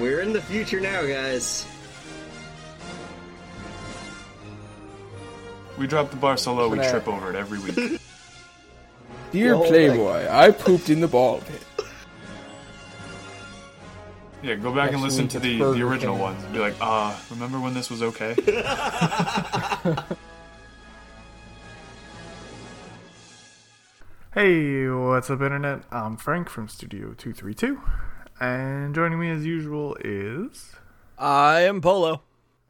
We're in the future now, guys. We drop the bar so low, we Gonna- trip over it every week. Dear whole Playboy, I pooped in the ball pit. Yeah, go back and Next listen week to it's the, Burger the original King. ones and be like, uh, remember when this was okay? Hey, what's up, Internet? I'm Frank from Studio 232, and joining me as usual is. I am Polo.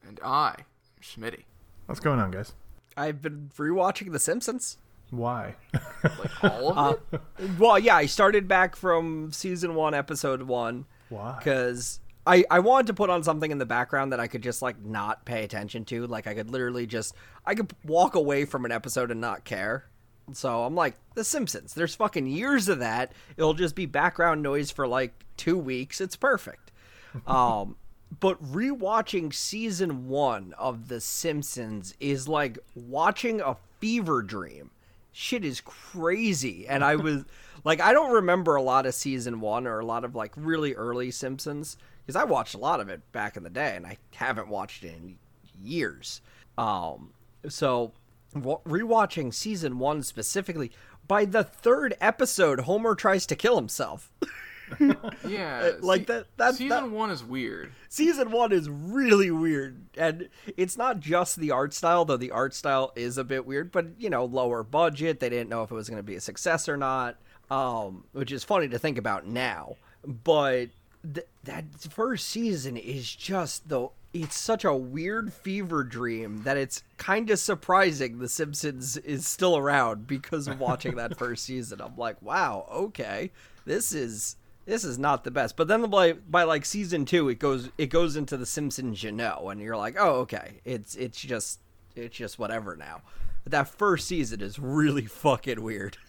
And I, am Schmitty. What's going on, guys? I've been rewatching The Simpsons. Why? Like all of uh, it? Well, yeah, I started back from season one, episode one, Why? because I I wanted to put on something in the background that I could just like not pay attention to. Like I could literally just I could walk away from an episode and not care. So I'm like, The Simpsons. There's fucking years of that. It'll just be background noise for like two weeks. It's perfect. Um, but rewatching season one of The Simpsons is like watching a fever dream. Shit is crazy. And I was like, I don't remember a lot of season one or a lot of like really early Simpsons because I watched a lot of it back in the day and I haven't watched it in years. Um, so rewatching season one specifically, by the third episode, Homer tries to kill himself. Yeah. like that- that's- season that- one is weird. season one is really weird and it's not just the art style though the art style is a bit weird but you know lower budget they didn't know if it was going to be a success or not um which is funny to think about now but th- that first season is just the it's such a weird fever dream that it's kind of surprising the simpsons is still around because of watching that first season i'm like wow okay this is this is not the best. But then by by like season two, it goes it goes into the Simpsons you know, and you're like, oh okay, it's it's just it's just whatever now. But that first season is really fucking weird.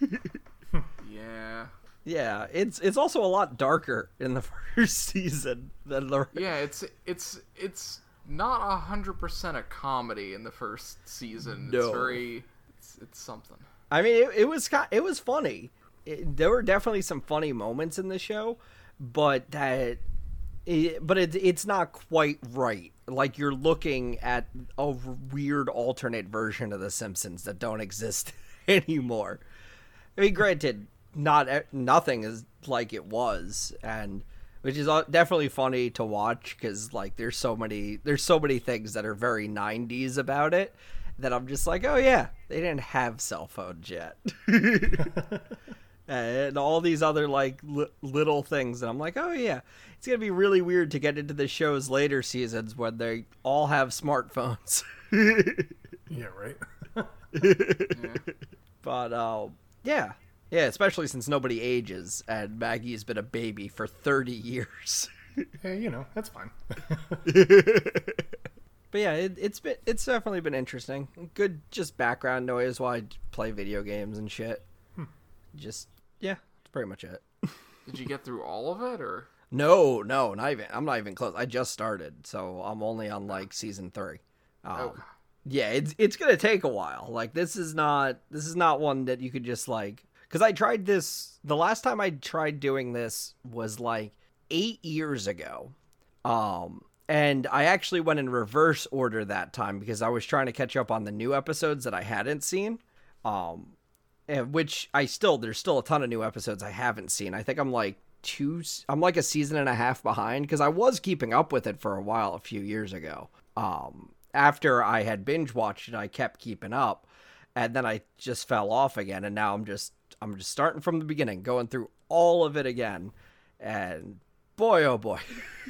Yeah. Yeah, it's it's also a lot darker in the first season than the Yeah, it's it's it's not a hundred percent a comedy in the first season. It's No. very it's, it's something. I mean, it, it was it was funny. It, there were definitely some funny moments in the show, but that, it, but it, it's not quite right. Like you're looking at a weird alternate version of The Simpsons that don't exist anymore. I mean, granted, not e- nothing is like it was, and which is uh, definitely funny to watch because like there's so many there's so many things that are very 90s about it that I'm just like, oh yeah, they didn't have cell phones yet. and all these other like li- little things and i'm like oh yeah it's gonna be really weird to get into the show's later seasons when they all have smartphones Yeah, right. but uh, yeah yeah especially since nobody ages and maggie's been a baby for 30 years yeah, you know, that's fine. but yeah it, it's been it's definitely been interesting good just background noise while i play video games and shit just yeah that's pretty much it Did you get through all of it or? No, no, not even. I'm not even close. I just started, so I'm only on like season three. Um, Okay. Yeah, it's it's gonna take a while. Like this is not this is not one that you could just like. Because I tried this. The last time I tried doing this was like eight years ago. Um, and I actually went in reverse order that time because I was trying to catch up on the new episodes that I hadn't seen. Um, which I still there's still a ton of new episodes I haven't seen. I think I'm like two I'm like a season and a half behind because I was keeping up with it for a while a few years ago. Um after I had binge watched it, I kept keeping up and then I just fell off again and now I'm just I'm just starting from the beginning, going through all of it again. And boy oh boy.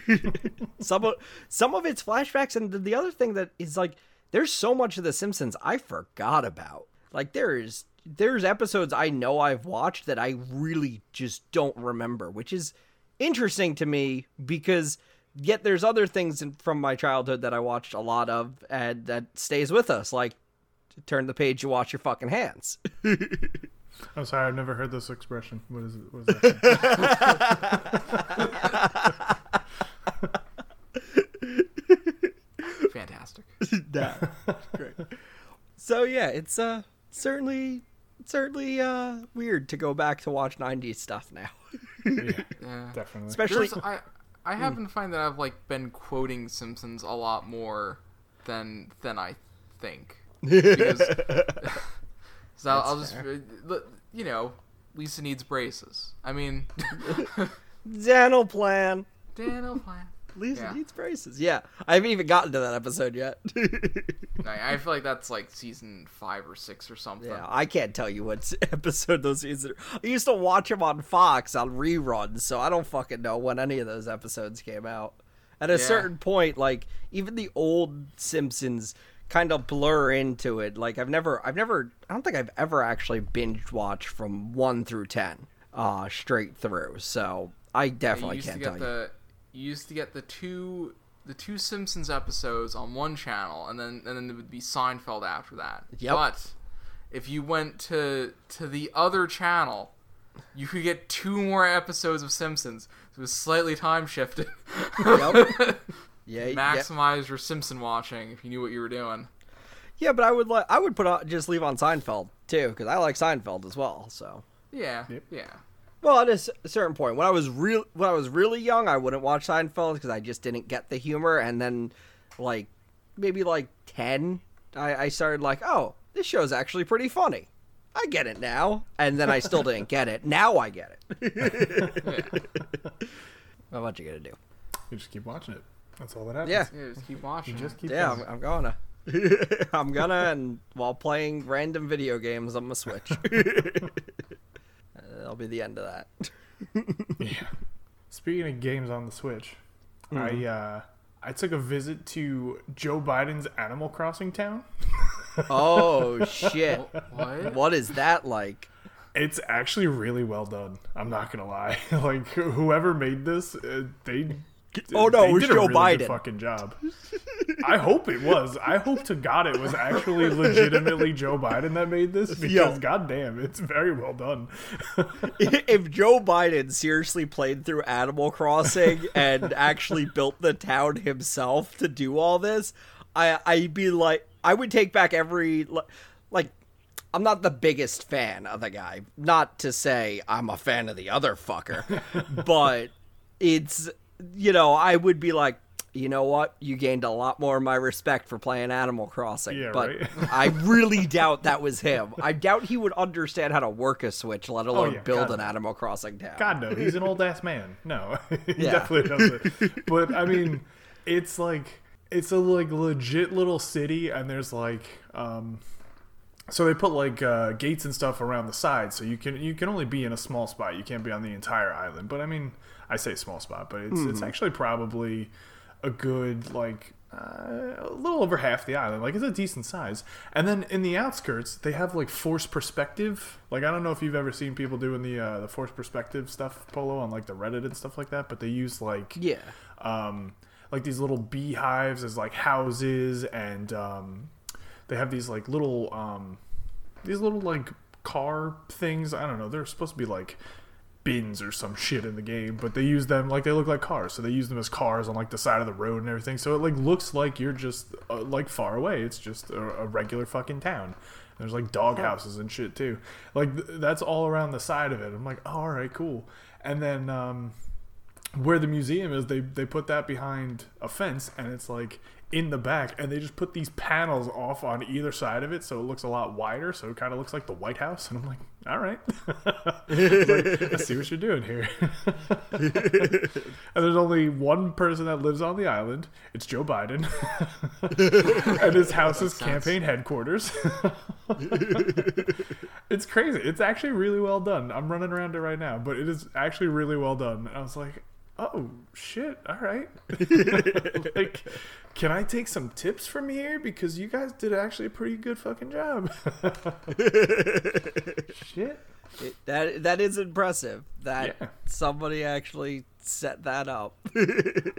some of some of it's flashbacks and the, the other thing that is like there's so much of the Simpsons I forgot about. Like there's there's episodes I know I've watched that I really just don't remember, which is interesting to me because yet there's other things in, from my childhood that I watched a lot of and that stays with us like turn the page you wash your fucking hands. I'm sorry, I've never heard this expression. What is it? What is that? Fantastic. Great. So yeah, it's uh certainly certainly uh weird to go back to watch 90s stuff now. yeah, Yeah. definitely. Especially There's, I I happen to find that I've like been quoting Simpsons a lot more than than I think. Because so I'll, I'll just uh, you know, Lisa needs braces. I mean, Dental plan. Daniel plan. Lisa Yeah. needs braces. Yeah, I haven't even gotten to that episode yet. I, I feel like that's like season five or six or something. yeah, I can't tell you what episode those seasons. Are. I used to watch them on Fox on reruns, so I don't fucking know when any of those episodes came out. At a Yeah. certain point, like even the old Simpsons kind of blur into it. Like I've never, I've never, I don't think I've ever actually binge watched from one through ten, uh, straight through. So I definitely to can't tell you. the you used to get the two the two Simpsons episodes on one channel, and then and then there would be Seinfeld after that. Yep. But if you went to to the other channel, you could get two more episodes of Simpsons. It was slightly time shifted. Yep. Yeah, yeah. Maximize your Simpson watching if you knew what you were doing. Yeah, but I would like I would put on just leave on Seinfeld too because I like Seinfeld as well. So, Yeah, yeah. well, at a certain point, when I was real when I was really young, I wouldn't watch Seinfeld because I just didn't get the humor. And then, like maybe like ten, I, I started like, oh, this show's actually pretty funny. I get it now. And then I still didn't get it. Now I get it. what about you gonna do? You just keep watching it. That's all that happens. Yeah. Yeah, just keep watching. You just keep Yeah, going. I'm, I'm gonna. I'm gonna, and while playing random video games on my Switch. Uh, That'll be the end of that. Yeah. Speaking of games on the Switch, I uh, I took a visit to Joe Biden's Animal Crossing town. Oh shit! what? What is that like? It's actually really well done. I'm not gonna lie. like whoever made this, uh, they. Oh, no, it was Joe really Biden. fucking job. I hope it was. I hope to God it was actually legitimately Joe Biden that made this because Yo. goddamn, it's very well done. if Joe Biden seriously played through Animal Crossing and actually built the town himself to do all this, I I'd be like, I would take back every like. I'm not the biggest fan of the guy. Not to say I'm a fan of the other fucker, but it's you know I would be like, you know what, you gained a lot more of my respect for playing Animal Crossing. Yeah, but right. I really doubt that was him. I doubt he would understand how to work a Switch, let alone Oh, yeah, build God, an Animal Crossing town. God no, he's an old ass man. No, he Yeah. definitely doesn't. But I mean, it's like it's a like legit little city, and there's like um, so they put like uh, gates and stuff around the side, so you can you can only be in a small spot. You can't be on the entire island. But I mean, I say small spot, but it's it's actually probably a good like uh, a little over half the island. Like it's a decent size. And then in the outskirts, they have like forced perspective. Like I don't know if you've ever seen people doing the uh, the forced perspective stuff, Polo, on like the Reddit and stuff like that. But they use like Yeah. um, like these little beehives as like houses, and um, they have these like little um, these little like car things. I don't know. They're supposed to be like bins or some shit in the game, but they use them like they look like cars. So they use them as cars on like the side of the road and everything. So it like looks like you're just uh, like far away. It's just a, a regular fucking town. There's like dog houses and shit too. Like th- that's all around the side of it. I'm like, oh, all right, cool. And then um, where the museum is, they they put that behind a fence, and it's like in the back, and they just put these panels off on either side of it, so it looks a lot wider. So it kind of looks like the White House, and I'm like, all right, like, I see what you're doing here. and there's only one person that lives on the island. It's Joe Biden, and his house is campaign headquarters. it's crazy. It's actually really well done. I'm running around it right now, but it is actually really well done. I was like, oh shit, all right. like, can I take some tips from here because you guys did actually a pretty good fucking job. shit. It- that that is impressive. That Yeah. somebody actually set that up.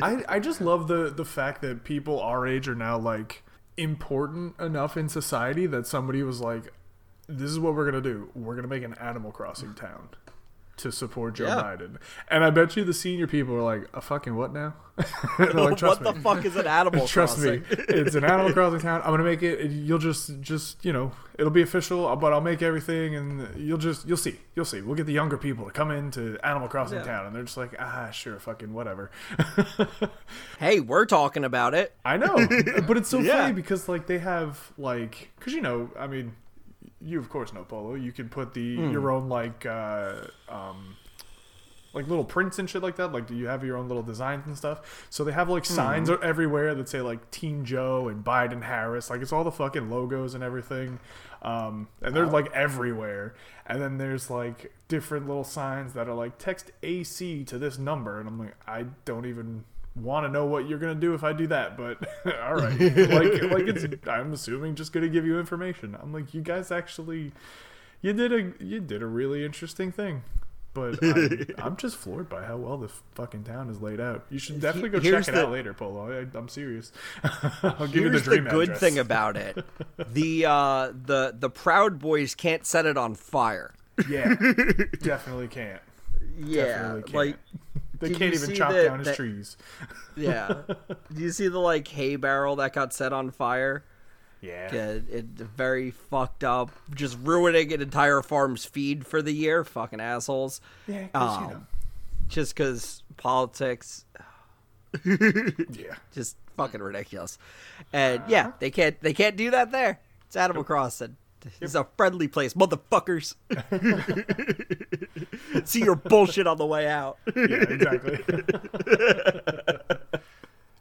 I I just love the the fact that people our age are now like important enough in society that somebody was like, this is what we're gonna do. We're gonna make an Animal Crossing town. To support Joe Yeah. Biden. And I bet you the senior people are like, a fucking what now? Like, what me. the fuck is an animal Trust crossing? me, it's an Animal Crossing town. I'm gonna make it. You'll just, just you know, it'll be official. But I'll make everything, and you'll just, you'll see, you'll see. We'll get the younger people to come into Animal Crossing Yeah. town, and they're just like, ah, sure, fucking whatever. Hey, we're talking about it. I know, but it's so Yeah. funny because like they have like, cause you know, I mean, you of course know Polo. You can put the Hmm. your own like, uh, um, like little prints and shit like that. Like, do you have your own little designs and stuff? So they have like signs Hmm. everywhere that say like Team Joe and Biden Harris. Like it's all the fucking logos and everything. Um, and they're like everywhere. And then there's like different little signs that are like text AC to this number, and I'm like, I don't even want to know what you're gonna do if I do that, but all right, like like it's I'm assuming just gonna give you information. I'm like, you guys actually, you did a you did a really interesting thing. But I'm, I'm just floored by how well this fucking town is laid out. You should definitely go Here's check it the- out later, Polo. I, I'm serious. I'll give you the Here's the, good address. thing about it: the uh, the the Proud Boys can't set it on fire. yeah, definitely can't. Yeah, Definitely can't. like They Can can't even chop the- down his that- trees. yeah. Do you see the like hay barrel that got set on fire? Yeah, It, it very fucked up, just ruining an entire farm's feed for the year. Fucking assholes. yeah, 'cause, you Um, know. Just because politics, yeah. just fucking ridiculous. And yeah, they can't they can't do that there. It's Animal Crossing. It's a friendly place, motherfuckers. See your bullshit on the way out. yeah, exactly.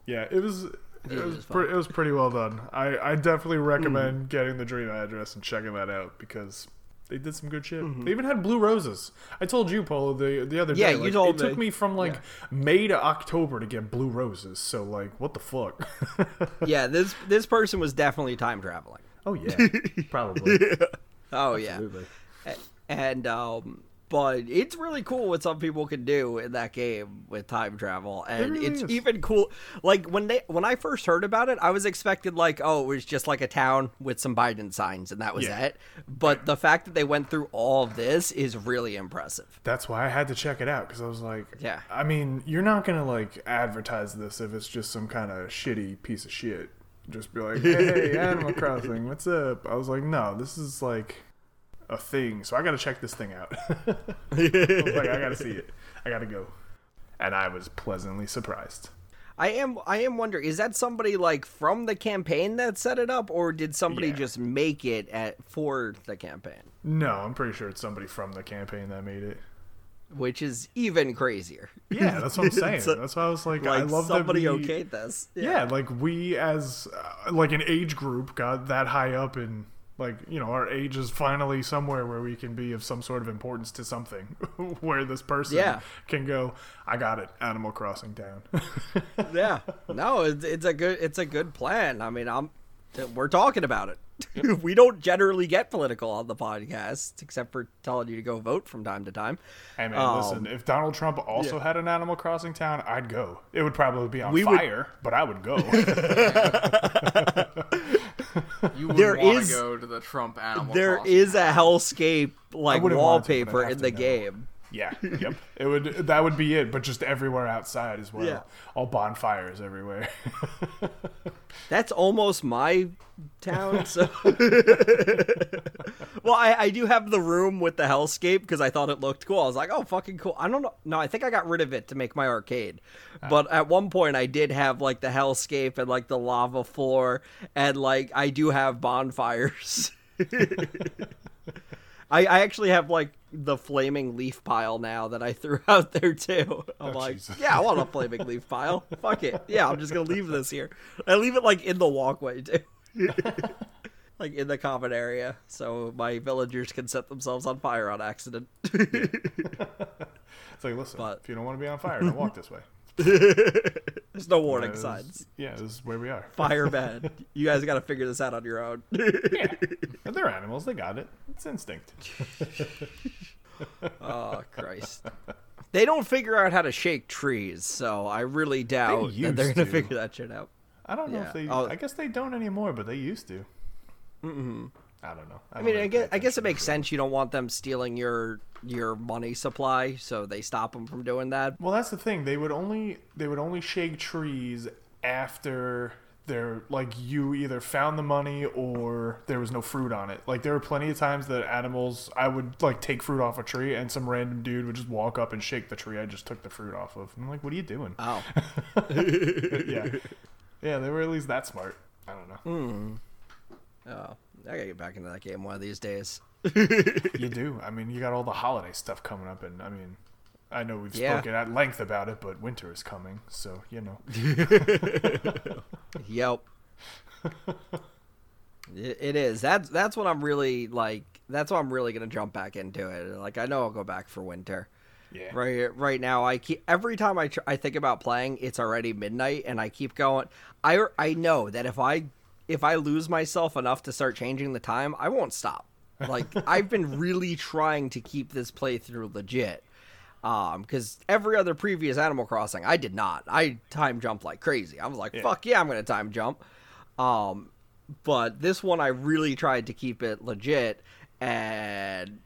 yeah, it was. It was, was pre- it was pretty well done. I, I definitely hmm. recommend getting the dream address and checking that out because they did some good shit. Mm-hmm. They even had blue roses. I told you, Polo, the the other Yeah, day. you like, told it took me. me from like May to October to get blue roses. So like, what the fuck? Yeah, this this person was definitely time traveling. Oh yeah, probably. Oh yeah. And um but it's really cool what some people can do in that game with time travel and really it's is. even cool like when they when i first heard about it i was expecting like oh it was just like a town with some biden signs and that was Yeah. it but the fact that they went through all of this is really impressive That's why I had to check it out because I was like, Yeah. I mean, you're not gonna like advertise this if it's just some kind of shitty piece of shit. Just be like, hey, Animal Crossing, what's up? I was like, no, this is like a thing, so I gotta check this thing out. I was like, I gotta see it. I gotta go. And I was pleasantly surprised. i am i am wondering is that somebody like from the campaign that set it up or did somebody Yeah. just make it at for the campaign No, I'm pretty sure it's somebody from the campaign that made it. Which is even crazier Yeah, that's what I'm saying. A- that's why I was like, I love somebody that we, okayed this yeah. like we as uh, like an age group got that high up in like you know our age is finally somewhere where we can be of some sort of importance to something where this person Yeah. can go i got it animal crossing town yeah no it's, it's a good it's a good plan i mean i'm we're talking about it we don't generally get political on the podcast except for telling you to go vote from time to time. Hey man Um, listen if donald trump also had an animal crossing town i'd go. It would probably be on We would- fire but i would go. You would There want to go to the Trump Animal there Crossing. is a hellscape like wouldn't to, wallpaper in the know. game yeah yep. It would that would be it but just everywhere outside as well. Yeah. all bonfires everywhere. That's almost my town so well I, I do have the room with the hellscape because i thought it looked cool. I was like oh fucking cool. I don't know no i think i got rid of it to make my arcade. Uh. But at one point i did have like the hellscape and like the lava floor and like i do have bonfires I, I actually have like the flaming leaf pile now that I threw out there too. I'm Oh, like, Jesus. yeah, I want a flaming leaf pile. Fuck it. Yeah, I'm just gonna leave this here. I leave it like in the walkway too. like in the common area, so my villagers can set themselves on fire on accident. it's like listen But- if you don't want to be on fire don't walk this way There's no warning signs. yeah this is where we are Fire bad. You guys got to figure this out on your own. yeah they're animals they got it it's instinct oh Christ. They don't figure out how to shake trees, so I really doubt that they're gonna to. figure that shit out. I don't know Yeah. if they. Oh. I guess they don't anymore, but they used to. Mm-hmm. I don't know. I don't mean, I guess, I guess it makes sense. You don't want them stealing your your money supply, so they stop them from doing that. Well, that's the thing. They would only they would only shake trees after they're like you either found the money or there was no fruit on it. Like there were plenty of times that animals I would like take fruit off a tree and some random dude would just walk up and shake the tree I just took the fruit off of. I'm like, what are you doing? Oh, yeah, yeah, they were at least that smart. I don't know. Hmm. oh, I gotta get back into that game one of these days. You do. I mean, you got all the holiday stuff coming up, and I mean, I know we've Yeah. spoken at length about it, but winter is coming, so you know. Yep. it, it is. That's that's what I'm really like. That's why I'm really gonna jump back into it. Like I know I'll go back for winter. Yeah. Right right now, I keep every time I tr- I think about playing, it's already midnight, and I keep going. I I know that if I if I lose myself enough to start changing the time, I won't stop. Like I've been really trying to keep this playthrough legit. Um, because every other previous Animal Crossing, I did not. I time jumped like crazy. I was like, "Fuck yeah, I'm gonna time jump." Um, but this one, I really tried to keep it legit, and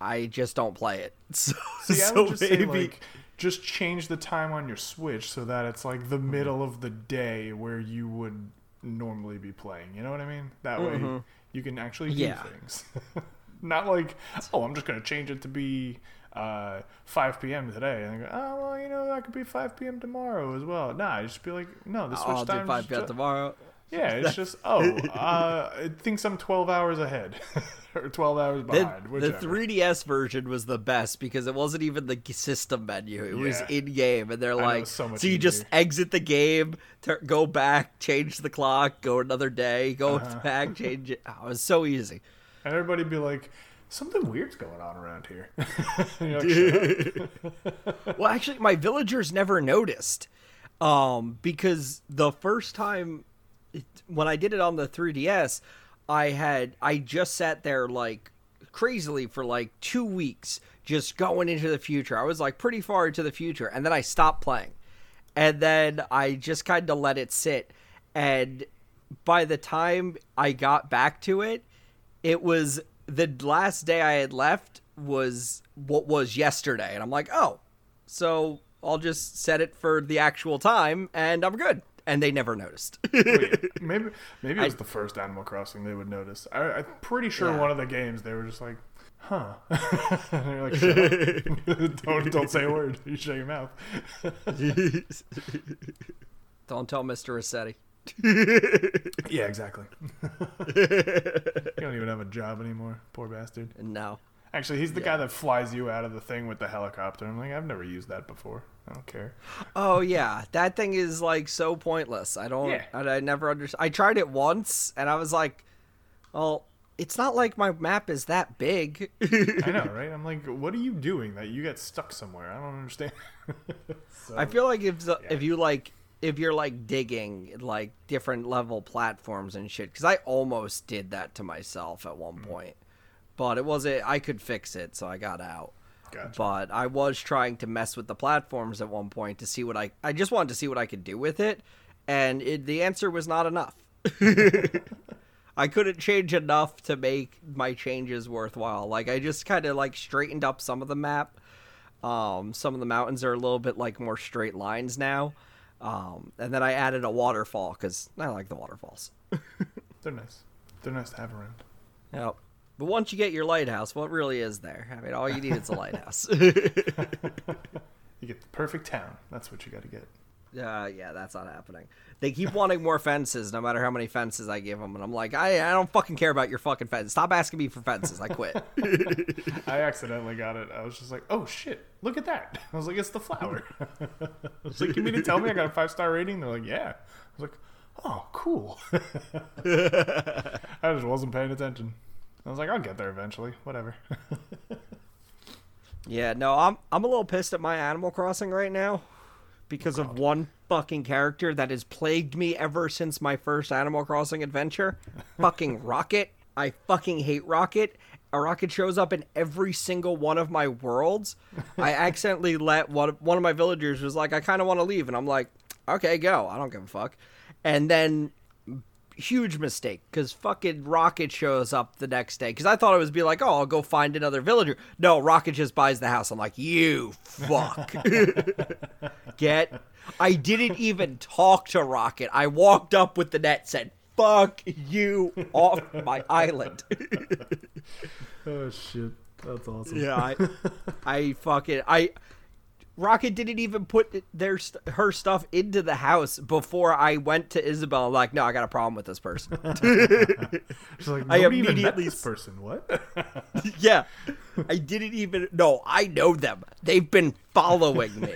I just don't play it. So, See, I so just say maybe like just change the time on your Switch so that it's like the middle of the day where you would normally be playing. You know what I mean? That way you can actually do Yeah. things. Not like, oh, I'm just gonna change it to be uh, 5 p.m. today, and then go, oh well, you know that could be 5 p.m. tomorrow as well. Nah, just be like, no, the Switch I'll do time. five p.m. tomorrow. Yeah, it's just oh, uh, it thinks I'm 12 hours ahead or 12 hours behind. the whichever. 3DS version was the best because it wasn't even the system menu; it was in game, and they're know, like, so much you just exit the game, tur go back, change the clock, go another day, go Uh-huh. back, change it. Oh, it was so easy. And everybody be like, something weird's going on around here. Like, "Shut well, actually, my villagers never noticed, um, because the first time when I did it on the 3DS, I had I just sat there like crazily for like two weeks, just going into the future. I was like pretty far into the future, and then I stopped playing, and then I just kind of let it sit, and by the time I got back to it, it was the last day I had left was what was yesterday, and I'm like, oh, so I'll just set it for the actual time, and I'm good. And they never noticed. Wait, maybe maybe it was the first Animal Crossing they would notice. I, I'm pretty sure Yeah. one of the games they were just like, huh. and you're like, don't don't say a word. You shut your mouth. Don't tell Mr. Resetti. Yeah, exactly. you don't even have a job anymore, poor bastard. No. Actually, he's the guy that flies you out of the thing with the helicopter. I'm like, I've never used that before. I don't care. Oh yeah, that thing is like so pointless. I don't. Yeah. I, I never understood. I tried it once, and I was like, "Well, it's not like my map is that big." I know, right? I'm like, what are you doing that you get stuck somewhere? I don't understand. I feel like if the, if you like if you're like digging like different level platforms and shit, because I almost did that to myself at one hmm. point, but it wasn't. I could fix it, so I got out. Gotcha. But I was trying to mess with the platforms at one point to see what I. I just wanted to see what I could do with it, and it, the answer was not enough. I couldn't change enough to make my changes worthwhile. Like I just kind of like straightened up some of the map. Um, some of the mountains are a little bit like more straight lines now. Um, and then I added a waterfall because I like the waterfalls. They're nice. They're nice to have around. Yep. But once you get your lighthouse, what really is there? I mean, all you need is a lighthouse. You get the perfect town. That's what you got to get. Uh, yeah, that's not happening. They keep wanting more fences, no matter how many fences I give them, and I'm like, I, I don't fucking care about your fucking fence. Stop asking me for fences. I quit. I accidentally got it. I was just like, oh shit, look at that. I was like, it's the flower. I was like, you mean to tell me I got a five star rating? They're like, yeah. I was like, oh, cool. I just wasn't paying attention. I was like, I'll get there eventually. Whatever. yeah, no, I'm I'm a little pissed at my Animal Crossing right now because of one fucking character that has plagued me ever since my first Animal Crossing adventure. fucking Rocket. I fucking hate Rocket. A rocket shows up in every single one of my worlds. I accidentally let one one of my villagers was like, I kind of want to leave, and I'm like, okay, go. I don't give a fuck. And then huge mistake because fucking Rocket shows up the next day. Because I thought it was be like, oh, I'll go find another villager. No, Rocket just buys the house. I'm like, you fuck. Get. I didn't even talk to Rocket. I walked up with the net, said, fuck you off my island. Oh shit, that's awesome. Yeah, I, I fucking I. Rocket didn't even put their st- her stuff into the house before I went to Isabelle. I'm like, no, I got a problem with this person. She's like, I nobody even met immediately this person. What? yeah, I didn't even. No, I know them. They've been following me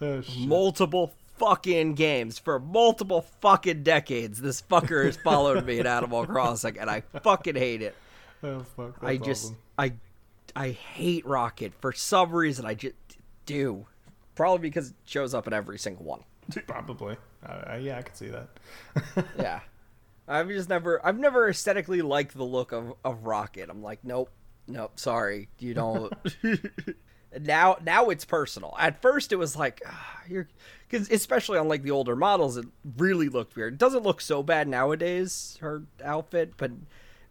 oh multiple fucking games for multiple fucking decades. This fucker has followed me in Animal Crossing, and I fucking hate it. Oh fuck. I just awesome. I I hate Rocket for some reason. I just do. Probably because it shows up in every single one. probably. Uh, yeah, I could see that. yeah. I've just never I've never aesthetically liked the look of, of Rocket. I'm like, nope, nope, sorry. You don't now now it's personal. At first it was like ah, you're cuz especially on like the older models it really looked weird. It doesn't look so bad nowadays her outfit, but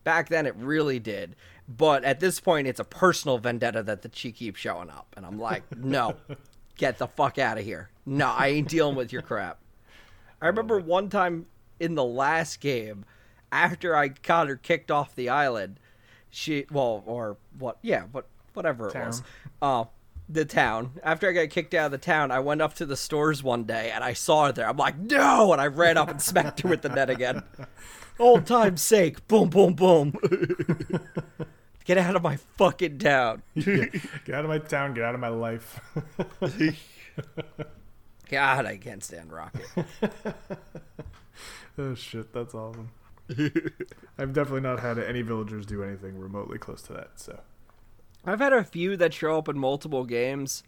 back then it really did. But at this point it's a personal vendetta that the she keeps showing up and I'm like, no. Get the fuck out of here. No, I ain't dealing with your crap. I remember one time in the last game, after I got her kicked off the island, she well or what yeah, what whatever it was. Uh the town. After I got kicked out of the town, I went up to the stores one day and I saw her there. I'm like, no! And I ran up and smacked her with the net again. Old time's sake. Boom, boom, boom. Get out of my fucking town. Get out of my town. Get out of my life. God, I can't stand Rocket. oh shit, that's awesome. I've definitely not had any villagers do anything remotely close to that. So I've had a few that show up in multiple games.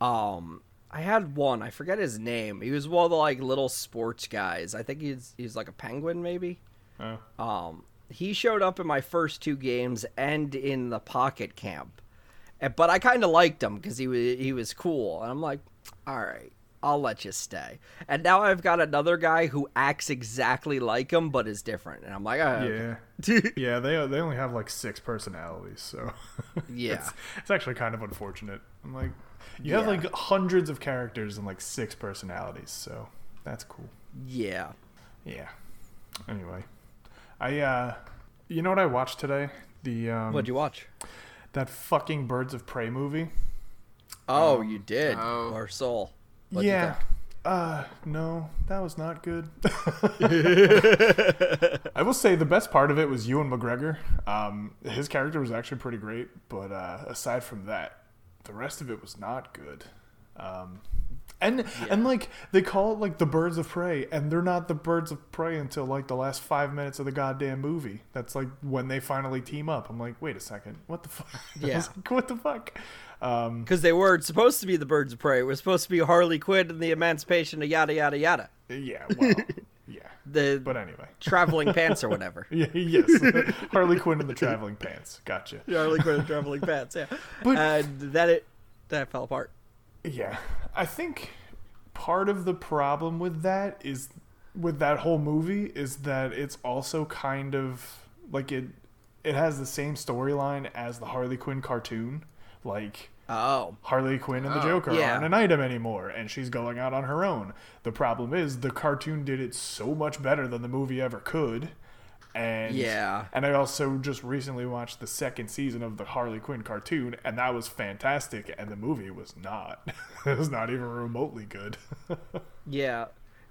Um, I had one. I forget his name. He was one of the like little sports guys. I think he's he's like a penguin, maybe. Oh. Um, he showed up in my first two games and in the pocket camp, Eh, but I kind of liked him because he was he was cool, and I'm like, all right. I'll let you stay. And now I've got another guy who acts exactly like him, but is different. And I'm like, oh, yeah, yeah, they they only have like six personalities, so yeah. it's, it's actually kind of unfortunate. I'm like, you have Yeah. like hundreds of characters and like six personalities, so that's cool. yeah. Yeah. Anyway, I uh, you know what I watched today? The um, What'd you watch? that fucking Birds of Prey movie. Oh, you did. oh. Or Soul. What'd yeah. Uh, no, that was not good. I will say the best part of it was Ewan McGregor. Um, his character was actually pretty great, but uh, aside from that, the rest of it was not good. Um, and and like they call it like the birds of prey, and they're not the birds of prey until like the last five minutes of the goddamn movie. That's like when they finally team up. I'm like, wait a second, what the fuck? Yeah. like, what the fuck? Um, Because they were supposed to be the Birds of Prey. It was supposed to be Harley Quinn and the Emancipation of yada yada yada. yeah, well, yeah. The But anyway, traveling pants or whatever. Yeah, yes, Harley Quinn and the traveling pants. Gotcha. Harley Quinn and traveling pants. Yeah. But- and that it that fell apart. Yeah, I think part of the problem with that is with that whole movie is that it's also kind of like it it has the same storyline as the Harley Quinn cartoon. Like Oh. Harley Quinn and the Oh, Joker yeah. aren't an item anymore, and she's going out on her own. The problem is the cartoon did it so much better than the movie ever could. And Yeah. and I also just recently watched the second season of the Harley Quinn cartoon, and that was fantastic. And the movie was not. it was not even remotely good. Yeah.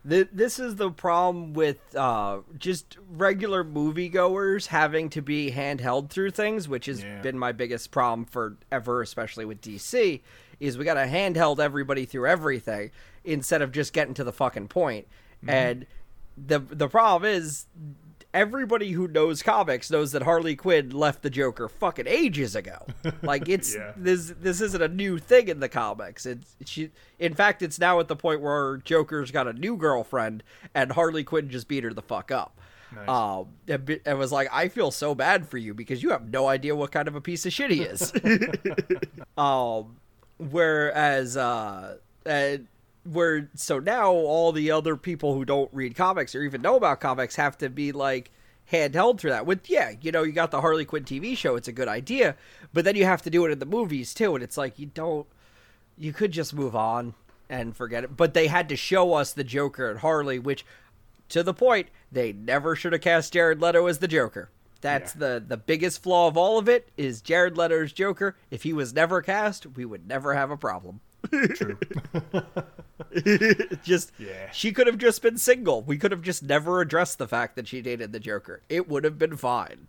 Th- this is the problem with uh, just regular moviegoers having to be handheld through things, which has Yeah. been my biggest problem forever, especially with DC, is we got to handheld everybody through everything instead of just getting to the fucking point. And the the problem is everybody who knows comics knows that Harley Quinn left the Joker fucking ages ago. Like it's Yeah. this this isn't a new thing in the comics. It's she in fact it's now at the point where Joker's got a new girlfriend and Harley Quinn just beat her the fuck up. Nice. Um, and and was like, I feel so bad for you because you have no idea what kind of a piece of shit he is. um, whereas uh, uh, where so now all the other people who don't read comics or even know about comics have to be like handheld through that. With yeah, you know, you got the Harley Quinn TV show, it's a good idea, but then you have to do it in the movies too, and it's like you don't. You could just move on and forget it, but they had to show us the Joker and Harley, which, to the point, they never should have cast Jared Leto as the Joker. That's the the biggest flaw of all of it is Jared Leto's Joker. If he was never cast, we would never have a problem. True. just Yeah. she could have just been single. We could have just never addressed the fact that she dated the Joker. It would have been fine.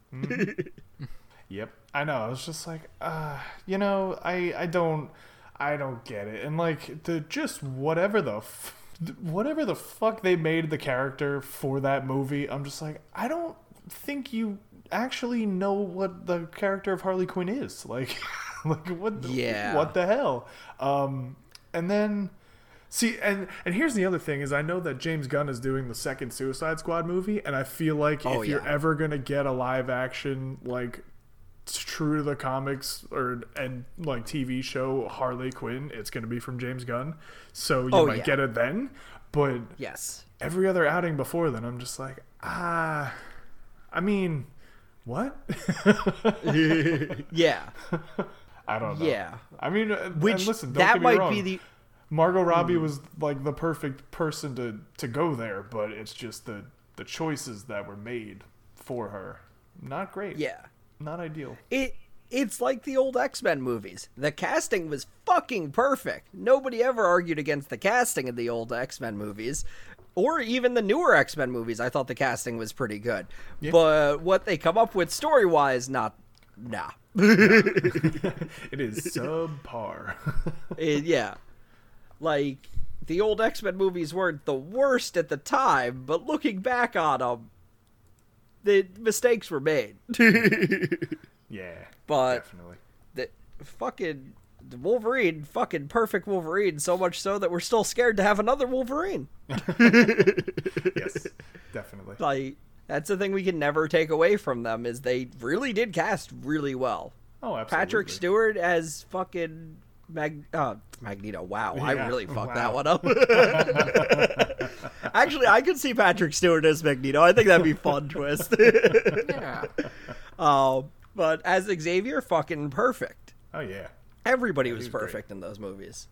Yep, I know. I was just like, uh, you know, I I don't I don't get it. And like the just whatever the f- whatever the fuck they made the character for that movie, I'm just like, I don't think you actually know what the character of Harley Quinn is. Like like what the, Yeah. what the hell? Um and then See, and and here's the other thing is I know that James Gunn is doing the second Suicide Squad movie, and I feel like Oh, if you're ever gonna get a live action like true to the comics or and like TV show Harley Quinn, it's gonna be from James Gunn, so you Oh, might yeah. get it then. But Yes. every other outing before then, I'm just like, ah, I mean, what? Yeah. I don't know. Yeah. I mean, uh, Which listen, that might wrong. be the Margot Robbie Hmm. was like the perfect person to to go there, but it's just the the choices that were made for her. Not great. yeah. Not ideal. It it's like the old X-Men movies. The casting was fucking perfect. Nobody ever argued against the casting in the old X-Men movies. Or even the newer X-Men movies. I thought the casting was pretty good. But what they come up with story-wise, not nah. It is subpar. It- yeah. Like the old X-Men movies weren't the worst at the time, but looking back on them, the mistakes were made. yeah. But definitely. the fucking the Wolverine, fucking perfect Wolverine, so much so that we're still scared to have another Wolverine. Yes. definitely. Like that's the thing we can never take away from them is they really did cast really well. Oh, absolutely. Patrick Stewart as fucking Mag- uh, Magneto. Wow, I really fucked wow. that one up. Actually, I could see Patrick Stewart as Magneto. I think that'd be fun twist. Yeah. um, but as Xavier, fucking perfect. Oh yeah. Everybody was was great. perfect in those movies.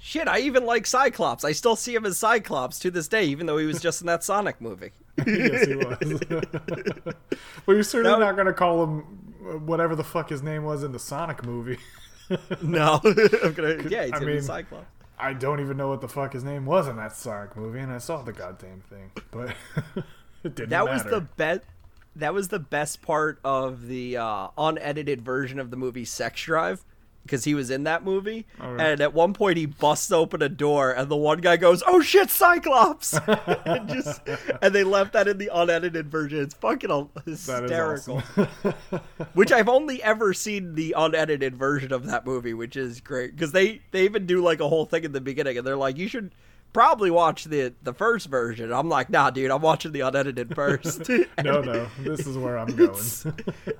Shit, I even like Cyclops. I still see him as Cyclops to this day, even though he was just in that Sonic movie. yes, he was. well, you're certainly not going to call him uh, whatever the fuck his name was in the Sonic movie. no, I'm gonna, yeah, he's I mean, Cyclops. I don't even know what the fuck his name was in that Sonic movie, and I saw the goddamn thing, but it didn't That matter. was the best. That was the best part of the uh, unedited version of the movie Sex Drive. Because he was in that movie, right. and at one point he busts open a door, and the one guy goes, "Oh shit, Cyclops!" and just and they left that in the unedited version. It's fucking al- hysterical. awesome. which I've only ever seen the unedited version of that movie, which is great because they they even do like a whole thing in the beginning, and they're like, "You should probably watch the the first version." I'm like, "Nah, dude, I'm watching the unedited first. no, no, this is where I'm going.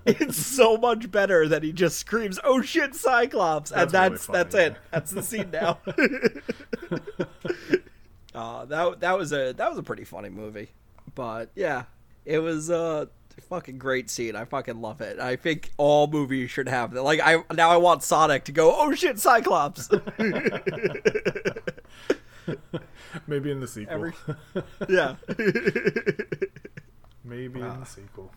it's so much better that he just screams, "Oh shit, Cyclops!" and That's really that's funny, that's it. That's the scene now. uh, that that was a that was a pretty funny movie, but yeah, it was a fucking great scene. I fucking love it. I think all movies should have that. Like I now I want Sonic to go, "Oh shit, Cyclops!" Maybe in the sequel. Every- yeah. Maybe in the sequel.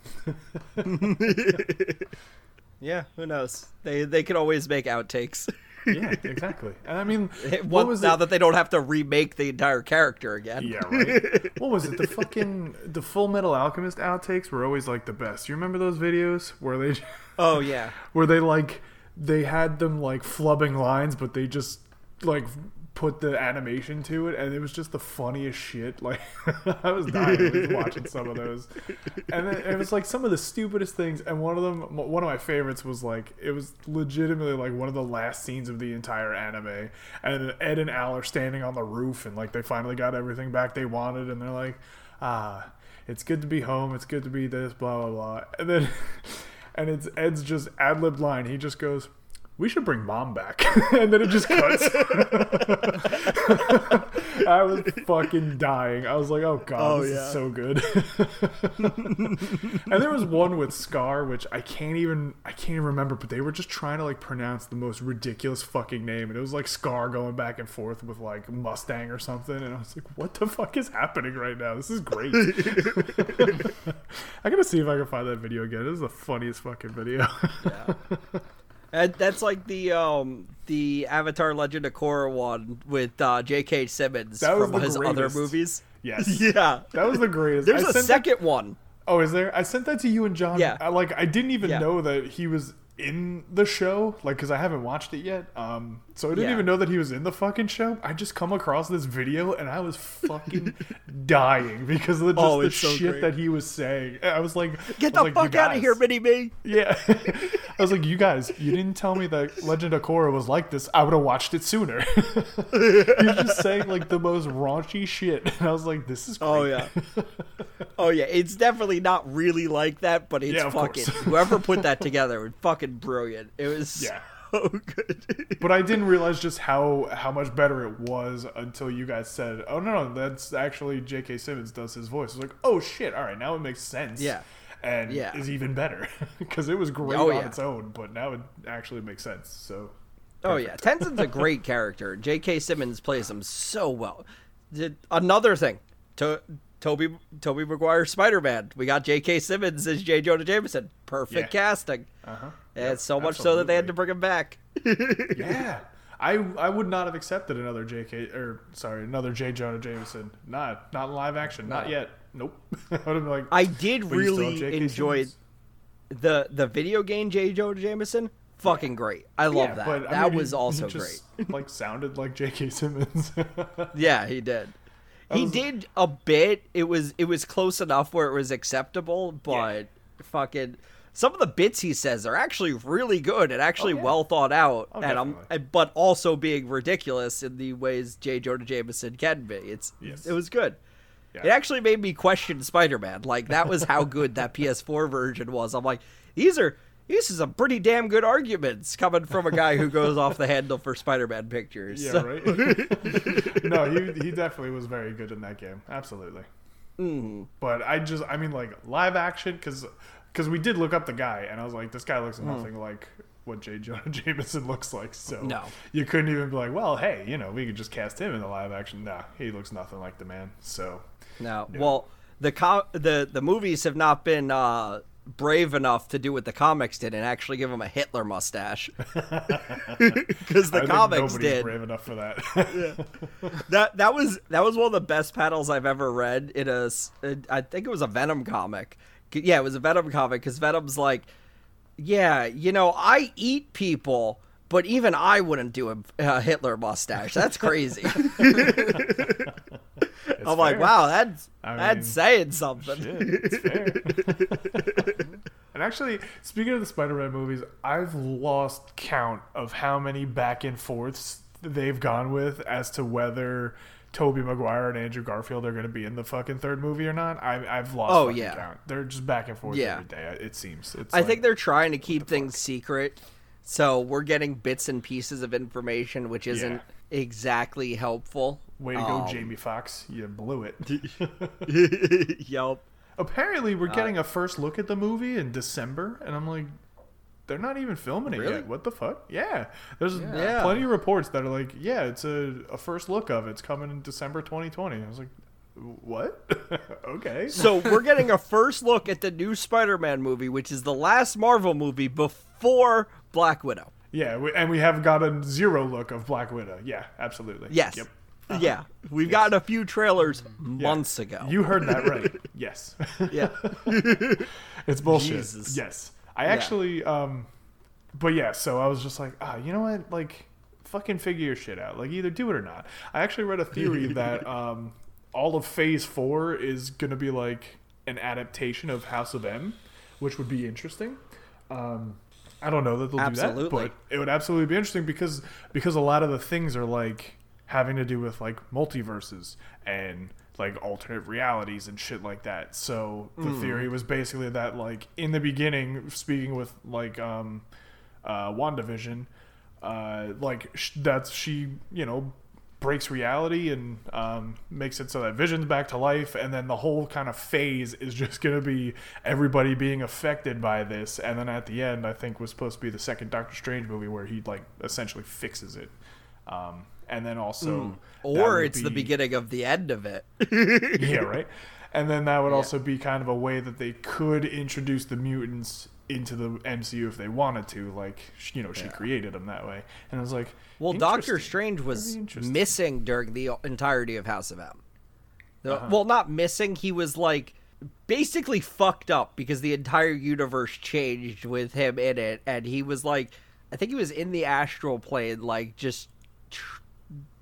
Yeah, who knows? They they can always make outtakes. Yeah, exactly. And I mean, what What was now it? that they don't have to remake the entire character again? Yeah, right. what was it? The fucking the Full Metal Alchemist outtakes were always like the best. You remember those videos where they Oh yeah. where they like they had them like flubbing lines, but they just like put the animation to it, and it was just the funniest shit. Like I was dying watching some of those, and then it was like some of the stupidest things. And one of them, one of my favorites, was like it was legitimately like one of the last scenes of the entire anime, and Ed and Al are standing on the roof, and like they finally got everything back they wanted, and they're like, ah. It's good to be home. It's good to be this, blah blah blah. And then, and it's Ed's just ad lib line. He just goes, we should bring mom back. and then it just cuts. I was fucking dying. I was like, oh god, Oh, this yeah. is so good. and there was one with Scar, which I can't even I can't even remember, but they were just trying to like pronounce the most ridiculous fucking name. And it was like Scar going back and forth with like Mustang or something. And I was like, what the fuck is happening right now? This is great. I gotta see if I can find that video again. This is the funniest fucking video. And that's like the um the Avatar Legend of Korra one with uh, J.K. Simmons from his other movies. yes. Yeah. That was the greatest. There's I a sent that- second one. Oh, is there? I sent that to you and John. Yeah. I, like I didn't even Yeah. know that he was in the show, like because I haven't watched it yet. Um, so I didn't Yeah. even know that he was in the fucking show. I just come across this video and I was fucking dying because of just Oh, the so shit great. that he was saying. I was like, Get I the like, fuck out of here, Mini Me. Yeah, I was like, you guys, you didn't tell me that Legend of Korra was like this. I would have watched it sooner. He's just saying like the most raunchy shit, and I was like, this is great. Oh yeah. Oh yeah, it's definitely not really like that, but it's Yeah, fucking whoever put that together was fucking brilliant. It was Yeah. so good. But I didn't realize just how how much better it was until you guys said, "Oh no, no, that's actually J.K. Simmons does his voice." I was like, "Oh shit! All right, now it makes sense." Yeah. and Yeah. is even better because it was great Oh, on yeah. its own, but now it actually makes sense. So Oh yeah, Tenzin's a great character. J.K. Simmons plays him so well. Did- Another thing, to Toby Tobey Maguire Spider Man. We got J.K. Simmons as J. Jonah Jameson. Perfect Yeah. casting. uh-huh. And so much so that they had to bring him back. yeah. I, I would not have accepted another J.K. or sorry another J. Jonah Jameson. Not not in live action. Not yet. Nope. I would have been like I did "But you still have really enjoy Simmons?" the the video game J. Jonah Jameson. Fucking great. I love Yeah, that. but, I that mean, he- was also he just, great. Like sounded like J.K. Simmons. Yeah, he did. He was- did a bit. It was it was close enough where it was acceptable, but fucking some of the bits he says are actually really good and actually Oh, yeah. well thought out, Oh, and I'm but also being ridiculous in the ways J. Jonah Jameson can be. It's Yes. it was good. Yeah. It actually made me question Spider-Man. Like that was how good that PS4 version was. I'm like, these are these is a pretty damn good arguments coming from a guy who goes off the handle for Spider-Man pictures. Yeah, So- right. no, he he definitely was very good in that game. Absolutely. Mm-hmm. But I just, I mean, like live action, because because we did look up the guy, and I was like, this guy Mm. looks nothing like what J. Jonah Jameson looks like. So No. you couldn't even be like, well, hey, you know, we could just cast him in the live action. Nah, he looks nothing like the man. So No. Well, the co- the the movies have not been uh, brave enough to do what the comics did and actually give him a Hitler mustache. Because the I think comics nobody's did. brave enough for that. That that was that was one of the best panels I've ever read in a. I think it was a Venom comic. Yeah, it was a Venom comic because Venom's like, yeah, you know, I eat people. But even I wouldn't do a, a Hitler mustache. That's crazy. I'm like, wow, that's I that's mean, saying something. Shit, it's fair. and actually, speaking of the Spider-Man movies, I've lost count of how many back and forths they've gone with as to whether Tobey Maguire and Andrew Garfield are going to be in the fucking third movie or not. I, I've lost. Oh, yeah. count. They're just back and forth Yeah. every day. It seems. It's I like- think they're trying to keep things secret, so we're getting bits and pieces of information, which isn't exactly helpful. Way to go, Um, Jamie Foxx! You blew it. Yup. Apparently, Uh, we're getting a first look at the movie in December, and I'm like, they're not even filming it Really? yet. What the fuck? Yeah, there's Yeah. plenty of reports that are like, yeah, it's a, a first look of it. It's coming in December 2020. I was like, what? okay. So we're getting a first look at the new Spider-Man movie, which is the last Marvel movie before Black Widow. Yeah, we, and we have gotten zero look of Black Widow. Yeah, absolutely. Yes. Yep. Yeah, we've gotten a few trailers months ago. You heard that right. yes. yeah. It's bullshit. Jesus. Yes. I actually um but yeah, so I was just like, ah, you know what? Like fucking figure your shit out. Like either do it or not. I actually read a theory that um all of phase 4 is going to be like an adaptation of House of M, which would be interesting. Um I don't know that they'll do that, but it would absolutely be interesting because because a lot of the things are like having to do with like multiverses and like alternate realities and shit like that. So the Hmm. theory was basically that like in the beginning, speaking with like um uh WandaVision, uh, like sh- that's she you know breaks reality and um, makes it so that Vision's back to life, and then the whole kind of phase is just gonna be everybody being affected by this, and then at the end, I think was supposed to be the second Doctor Strange movie where he like essentially fixes it, um, and then also that Or it's the beginning of the end of it. yeah, right. And then that would also be kind of a way that they could introduce the mutants into the MCU if they wanted to. Like, you know, she created them that way. And I was like, Well, Doctor. Strange was missing during the entirety of House of M. Uh-huh. Well, not missing. He was like basically fucked up because the entire universe changed with him in it, and he was like, I think he was in the astral plane, like just tr-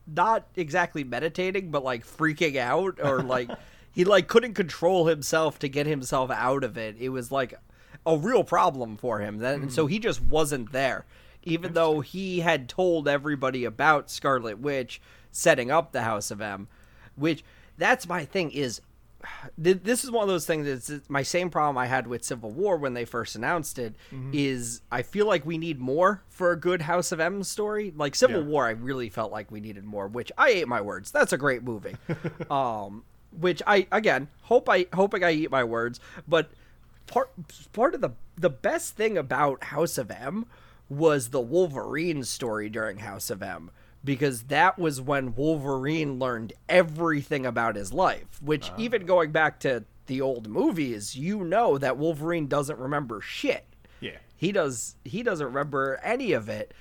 not exactly meditating, but like freaking out, or like he like couldn't control himself to get himself out of it. It was like a real problem for him. Then, and so he just wasn't there, even though he had told everybody about Scarlet Witch setting up the House of M. Which that's my thing is. This is one of those things. That's it's my same problem I had with Civil War when they first announced it. Is I feel like we need more for a good House of M story. Like Civil Yeah. War, I really felt like we needed more. Which I ate my words. That's a great movie. um, which I again hope I hoping I eat my words, but part part of the the best thing about House of M was the Wolverine story during House of M because that was when Wolverine learned everything about his life, which even going back to the old movies, you know that Wolverine doesn't remember shit. Yeah. He does he doesn't remember any of it.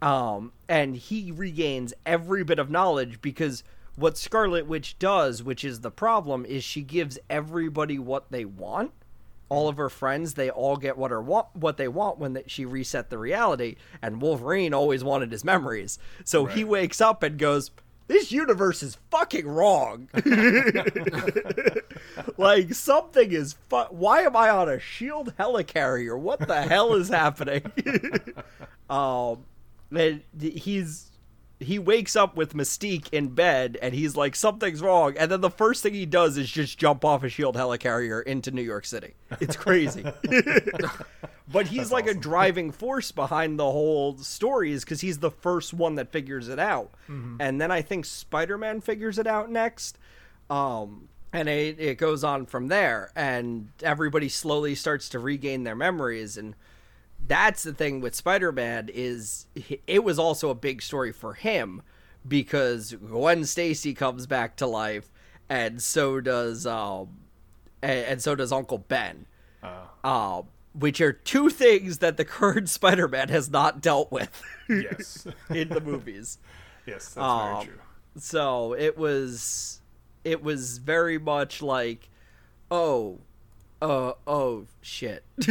Um and he regains every bit of knowledge because what Scarlet Witch does, which is the problem, is she gives everybody what they want. All of her friends, they all get what her want, what they want when they, she reset the reality. And Wolverine always wanted his memories, so he wakes up and goes, "This universe is fucking wrong. like something is fu- Why am I on a shield helicarrier? What the hell is happening?" um, and he's he wakes up with Mystique in bed and he's like, something's wrong. And then the first thing he does is just jump off a shield helicarrier into New York City. It's crazy. but he's like a driving force behind the whole story is because he's the first one that figures it out. And then I think Spider Man figures it out next. Um, and it, it goes on from there. And everybody slowly starts to regain their memories. And that's the thing with Spider-Man is it was also a big story for him because Gwen Stacy comes back to life and so does um and, and so does Uncle Ben. Um which are two things that the current Spider-Man has not dealt with Yes. in the movies. yes, that's Um, very true. So it was it was very much like oh uh oh shit.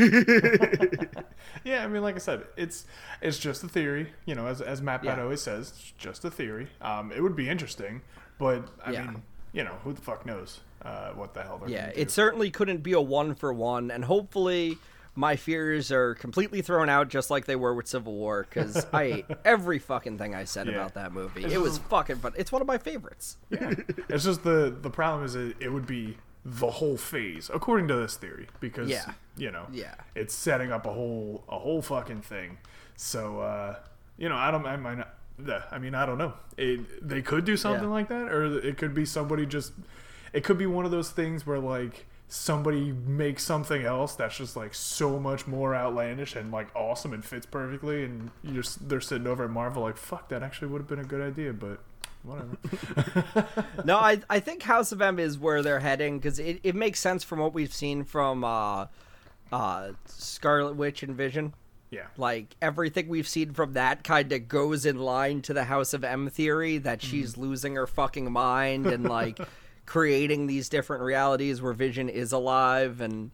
Yeah, I mean, like I said, it's it's just a theory. You know, as as MatPat Yeah. always says, it's just a theory. Um, it would be interesting, but I Yeah. mean, you know, who the fuck knows uh, what the hell they're Yeah, it certainly couldn't be a one for one, and hopefully my fears are completely thrown out just like they were with Civil War because I ate every fucking thing I said Yeah. about that movie. It's It was just- fucking fun. It's one of my favorites. Yeah. it's just the the problem is it, it would be the whole phase according to this theory because Yeah. you know Yeah. it's setting up a whole a whole fucking thing. So uh, you know, I don't I might not, I mean, I don't know. It, they could do something Yeah. like that, or it could be somebody just. It could be one of those things where like somebody makes something else that's just like so much more outlandish and like awesome and fits perfectly, and you're they're sitting over at Marvel like, fuck, that actually would have been a good idea, but whatever. no, I I think House of M is where they're heading because it, it makes sense from what we've seen from uh, uh, Scarlet Witch and Vision. yeah. Like everything we've seen from that kind of goes in line to the House of M theory that she's losing her fucking mind and like creating these different realities where Vision is alive and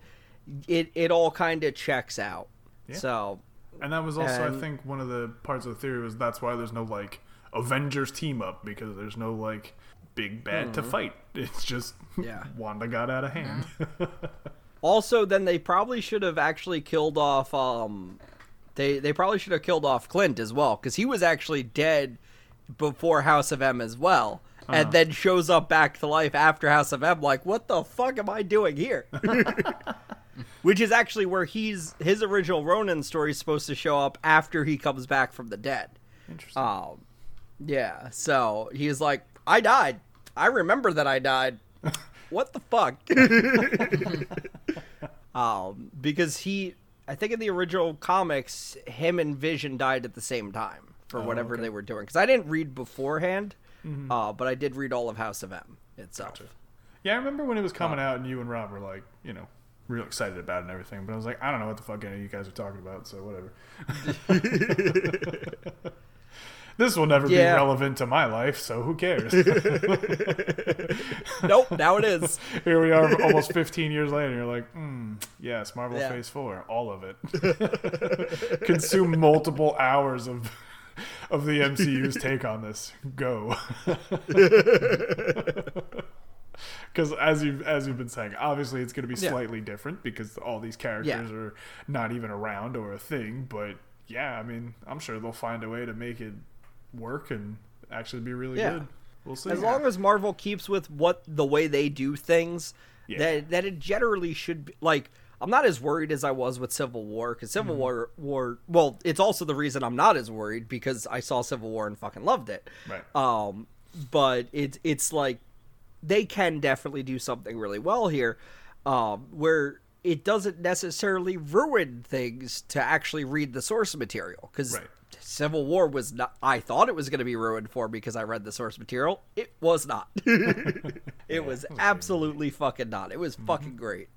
it it all kind of checks out. Yeah. So And that was also, I think, one of the parts of the theory was that's why there's no like Avengers team up because there's no like big bad to fight. It's just Yeah. Wanda got out of hand. also then they probably should have actually killed off um they they probably should have killed off Clint as well cuz he was actually dead before House of M as well. And then shows up back to life after House of M like what the fuck am I doing here? Which is actually where he's his original Ronin story is supposed to show up after he comes back from the dead. Interesting. Um, yeah. So he's like, "I died. I remember that I died. what the fuck?" um, because he, I think in the original comics, him and Vision died at the same time for whatever they were doing. Because I didn't read beforehand, uh, but I did read all of House of M itself. yeah, I remember when it was coming out, and you and Rob were like, you know, real excited about it and everything. But I was like, I don't know what the fuck any of you guys are talking about, so whatever. this will never Yeah. be relevant to my life, so who cares? nope. Now it is. Here we are, almost 15 years later. You're like, mm, yes, Marvel Yeah. Phase Four, all of it. Consume multiple hours of of the MCU's take on this. Go. Because as you as you've been saying, obviously it's going to be Yeah. slightly different because all these characters Yeah. are not even around or a thing. But yeah, I mean, I'm sure they'll find a way to make it work and actually be really Yeah. good. We'll see. As long as Marvel keeps with what the way they do things, Yeah. that that it generally should be like. I'm not as worried as I was with Civil War because Civil Mm-hmm. War, War, well, it's also the reason I'm not as worried because I saw Civil War and fucking loved it. Right. Um, but it's it's like they can definitely do something really well here, um, where it doesn't necessarily ruin things to actually read the source material because Right. Civil War was not. I thought it was going to be ruined for me because I read the source material. It was not. it was absolutely fucking not. It was fucking great.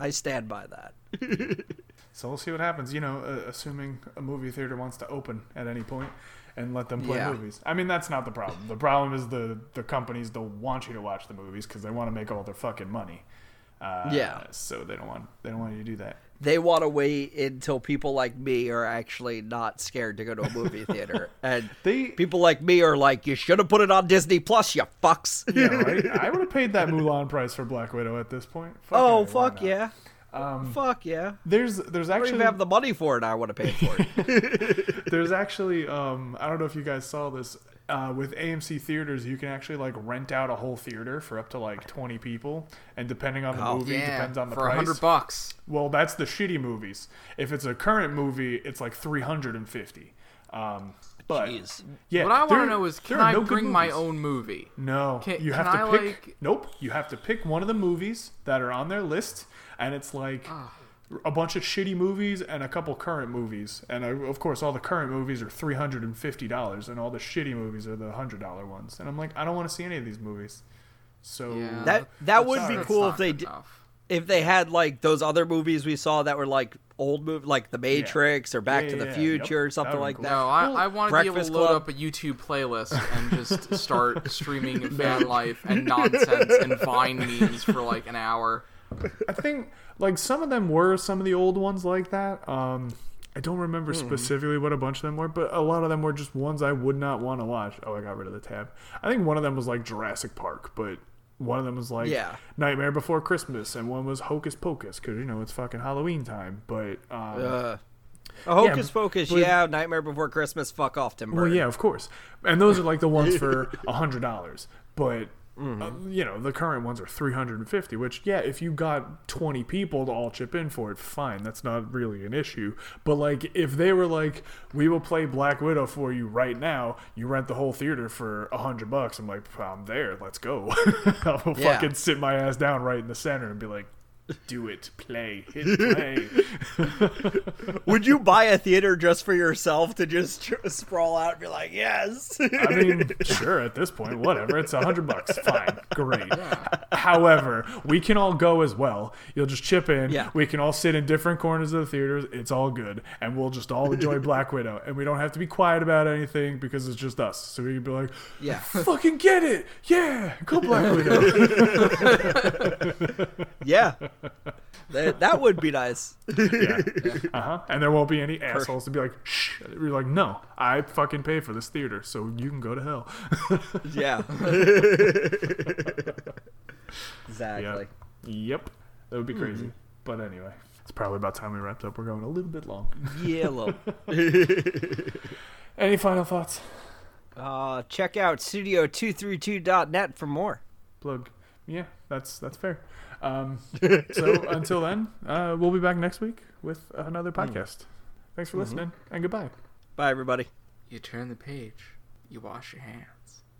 I stand by that. So we'll see what happens. You know, uh, assuming a movie theater wants to open at any point and let them play Yeah. movies. I mean, that's not the problem. The problem is the the companies don't want you to watch the movies because they want to make all their fucking money. Uh, Yeah. So they don't want they don't want you to do that. They want to wait until people like me are actually not scared to go to a movie theater, and They- people like me are like, "You should have put it on Disney Plus, you fucks." Yeah, right. I would have paid that Mulan price for Black Widow at this point. Fucking oh A, fuck not? yeah, fuck yeah. There's there's I don't actually even have the money for it. I would have paid for it. There's actually, um, I don't know if you guys saw this. Uh, with AMC theaters, you can actually like rent out a whole theater for up to like 20 people, and depending on the Oh, movie, Yeah, depends on the price. for a hundred bucks. Well, that's the shitty movies. If it's a current movie, it's like 350. Um, but Jeez. yeah, What I want to know is, can I no bring my own movie? No, Can- you have to I, pick. like- Nope, you have to pick one of the movies that are on their list, and it's like Ah. A bunch of shitty movies and a couple current movies, and uh, of course, all the current movies are three hundred and fifty dollars, and all the shitty movies are the hundred dollar ones. And I'm like, I don't want to see any of these movies. So Yeah, That that would be cool if they did. enough. If they had like those other movies we saw that were like old movie, like The Matrix or Back Yeah, to the yeah, yeah. Future Yep. or something like be that. No, I, I want to be able to Breakfast load Club. up a YouTube playlist and just start streaming fan life and nonsense and Vine memes for like an hour. I think like some of them were some of the old ones like that. Um, I don't remember Hmm. specifically what a bunch of them were, but a lot of them were just ones I would not want to watch. Oh, I got rid of the tab. I think one of them was like Jurassic Park, but one of them was like Yeah. Nightmare Before Christmas, and one was Hocus Pocus because you know it's fucking Halloween time. But um, Uh, a Hocus Yeah, Pocus, but- yeah. Nightmare Before Christmas, fuck off, Tim Well, Burton. yeah, of course. And those are like the ones for a hundred dollars. But Mm-hmm. uh, you know, the current ones are three hundred and fifty. Which, yeah, if you got twenty people to all chip in for it, fine. That's not really an issue. But like, if they were like, "We will play Black Widow for you right now," you rent the whole theater for a hundred bucks. I'm like, I'm there. Let's go. I'll Yeah. fucking sit my ass down right in the center and be like. Do it, play, hit play. Would you buy a theater just for yourself to just tr- sprawl out and be like, yes? I mean, sure, at this point, whatever. It's a hundred bucks. Fine. Great. However, we can all go as well. You'll just chip in. Yeah. We can all sit in different corners of the theaters. It's all good. And we'll just all enjoy Black Widow. And we don't have to be quiet about anything because it's just us. So we can be like, yeah. fucking get it. Yeah. Go Black Widow. Yeah. That, that would be nice. yeah. Uh huh. And there won't be any assholes to be like, shh. We're like, no, I fucking pay for this theater. So you can go to hell. Yeah. Yeah. exactly. Yep. That would be crazy. But anyway, it's probably about time we wrapped up. We're going a little bit long. Yellow. Any final thoughts? Uh, check out studio232.net for more. Plug. Yeah, that's that's fair. Um, so until then, uh, we'll be back next week with another podcast. Thanks for listening and goodbye. Bye, everybody. you turn the page, you wash your hands.